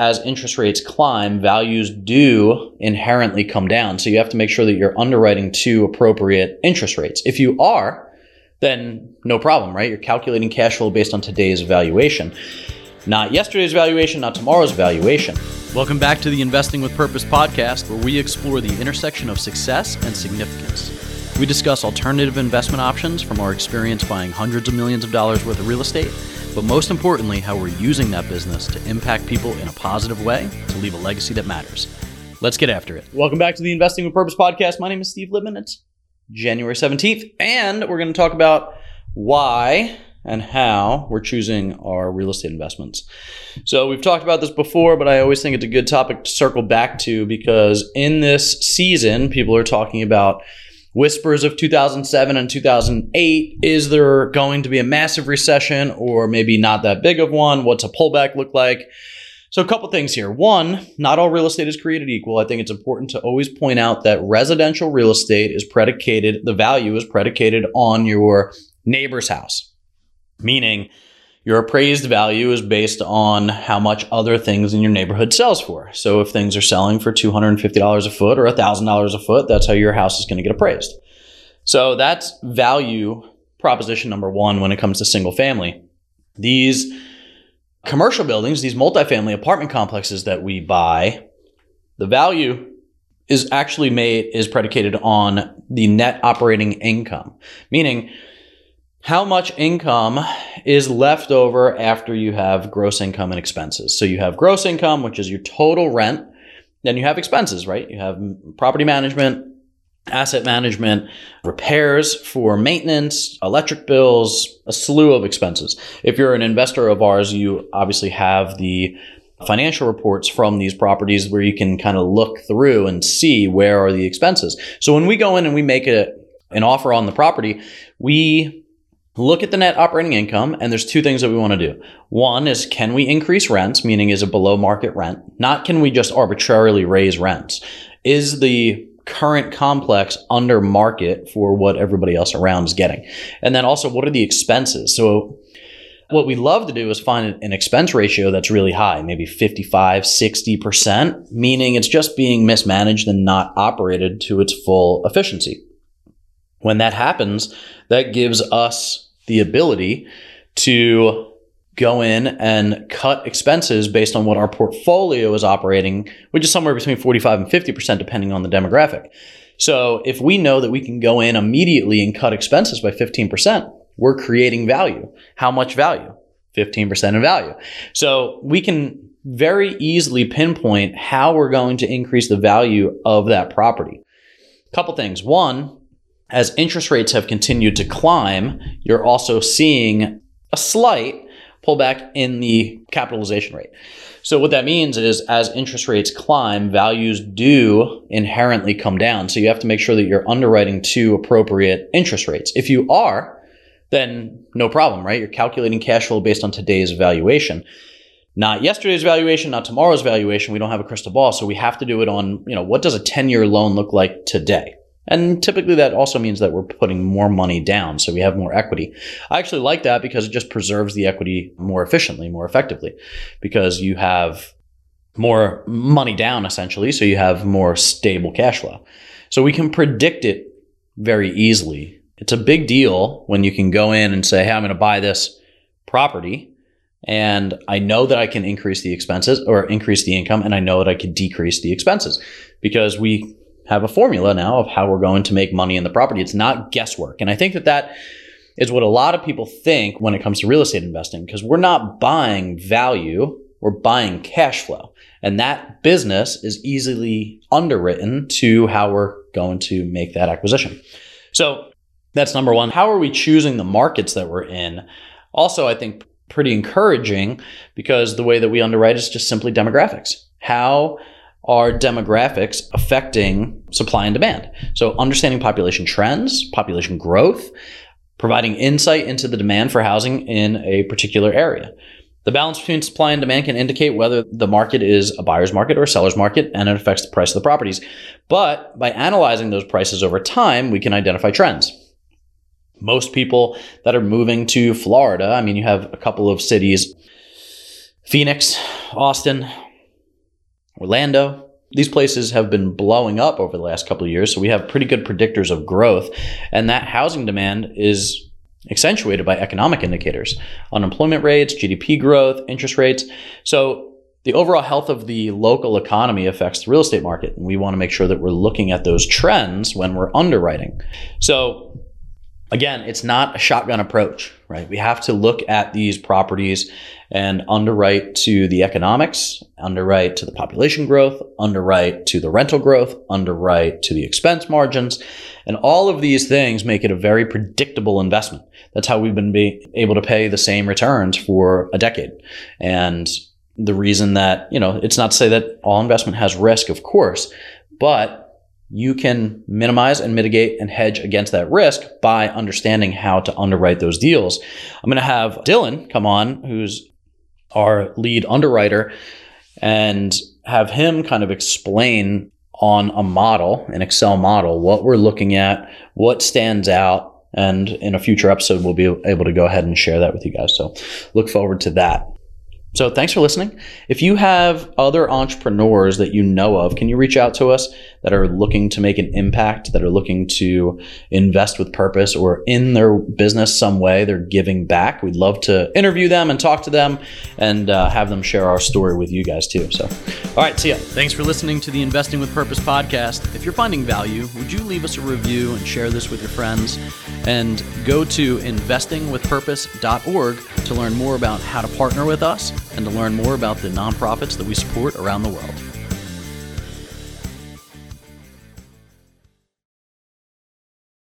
as interest rates climb, values do inherently come down. So you have to make sure that you're underwriting to appropriate interest rates. If you are, then no problem, right? You're calculating cash flow based on today's valuation, not yesterday's valuation, not tomorrow's valuation. Welcome back to the Investing with Purpose podcast, where we explore the intersection of success and significance. We discuss alternative investment options from our experience buying hundreds of millions of dollars worth of real estate but most importantly, how we're using that business to impact people in a positive way to leave a legacy that matters. Let's get after it. Welcome back to the Investing with Purpose podcast. My name is Steve Libman. It's January 17th, and we're going to talk about why and how we're choosing our real estate investments. So, we've talked about this before, but I always think it's a good topic to circle back to because in this season, people are talking about whispers of 2007 and 2008. Is there going to be a massive recession or maybe not that big of one? What's a pullback look like? So, a couple things here. One, not all real estate is created equal. I think it's important to always point out that residential real estate is predicated, the value is predicated on your neighbor's house, meaning your appraised value is based on how much other things in your neighborhood sells for. So if things are selling for $250 a foot or $1,000 a foot, that's how your house is going to get appraised. So that's value proposition number one when it comes to single family. These commercial buildings, these multifamily apartment complexes that we buy, the value is actually made is predicated on the net operating income, meaning how much income is left over after you have gross income and expenses. So you have gross income, which is your total rent. Then you have expenses, right? You have property management, asset management, repairs for maintenance, electric bills, a slew of expenses. If you're an investor of ours, you obviously have the financial reports from these properties where you can kind of look through and see where are the expenses. So when we go in and we make a, an offer on the property, we look at the net operating income, and there's two things that we want to do. One is can we increase rents, meaning is it below market rent? Not can we just arbitrarily raise rents? Is the current complex under market for what everybody else around is getting? And then also, what are the expenses? So, what we love to do is find an expense ratio that's really high, maybe 55, 60%, meaning it's just being mismanaged and not operated to its full efficiency. When that happens, that gives us the ability to go in and cut expenses based on what our portfolio is operating, which is somewhere between 45 and 50%, depending on the demographic. So if we know that we can go in immediately and cut expenses by 15%, we're creating value. How much value? 15% in value. So we can very easily pinpoint how we're going to increase the value of that property. Couple things. One, as interest rates have continued to climb, you're also seeing a slight pullback in the capitalization rate. So what that means is as interest rates climb, values do inherently come down. So you have to make sure that you're underwriting to appropriate interest rates. If you are, then no problem, right? You're calculating cash flow based on today's valuation. Not yesterday's valuation, not tomorrow's valuation. We don't have a crystal ball, so we have to do it on, you know, what does a 10-year loan look like today? And typically that also means that we're putting more money down, so we have more equity. I actually like that because it just preserves the equity more efficiently, more effectively, because you have more money down essentially, so you have more stable cash flow. So we can predict it very easily. It's a big deal when you can go in and say, hey, I'm going to buy this property and I know that I can increase the expenses or increase the income and I know that I can decrease the expenses because we have a formula now of how we're going to make money in the property. It's not guesswork. And I think that that is what a lot of people think when it comes to real estate investing because we're not buying value, we're buying cash flow. And that business is easily underwritten to how we're going to make that acquisition. So that's number one. How are we choosing the markets that we're in? Also, I think pretty encouraging because the way that we underwrite is just simply demographics. How are demographics affecting supply and demand? So, understanding population trends, population growth, providing insight into the demand for housing in a particular area. The balance between supply and demand can indicate whether the market is a buyer's market or a seller's market, and it affects the price of the properties. But by analyzing those prices over time, we can identify trends. Most people that are moving to Florida, I mean, you have a couple of cities Phoenix, Austin, Orlando. These places have been blowing up over the last couple of years, so we have pretty good predictors of growth. And that housing demand is accentuated by economic indicators unemployment rates, GDP growth, interest rates. So the overall health of the local economy affects the real estate market. And we want to make sure that we're looking at those trends when we're underwriting. So, again, it's not a shotgun approach, right? We have to look at these properties and underwrite to the economics, underwrite to the population growth, underwrite to the rental growth, underwrite to the expense margins. And all of these things make it a very predictable investment. That's how we've been able to pay the same returns for a decade. And the reason that, you know, it's not to say that all investment has risk, of course, but you can minimize and mitigate and hedge against that risk by understanding how to underwrite those deals. I'm going to have Dylan come on, who's our lead underwriter, and have him kind of explain on a model, an Excel model, what we're looking at, what stands out. And in a future episode, we'll be able to go ahead and share that with you guys. So look forward to that. So thanks for listening. If you have other entrepreneurs that you know of, can you reach out to us that are looking to make an impact, that are looking to invest with purpose or in their business some way they're giving back? We'd love to interview them and talk to them and uh, have them share our story with you guys too. So, all right, see ya. Thanks for listening to the Investing with Purpose podcast. If you're finding value, would you leave us a review and share this with your friends? And go to investingwithpurpose.org to learn more about how to partner with us and to learn more about the nonprofits that we support around the world.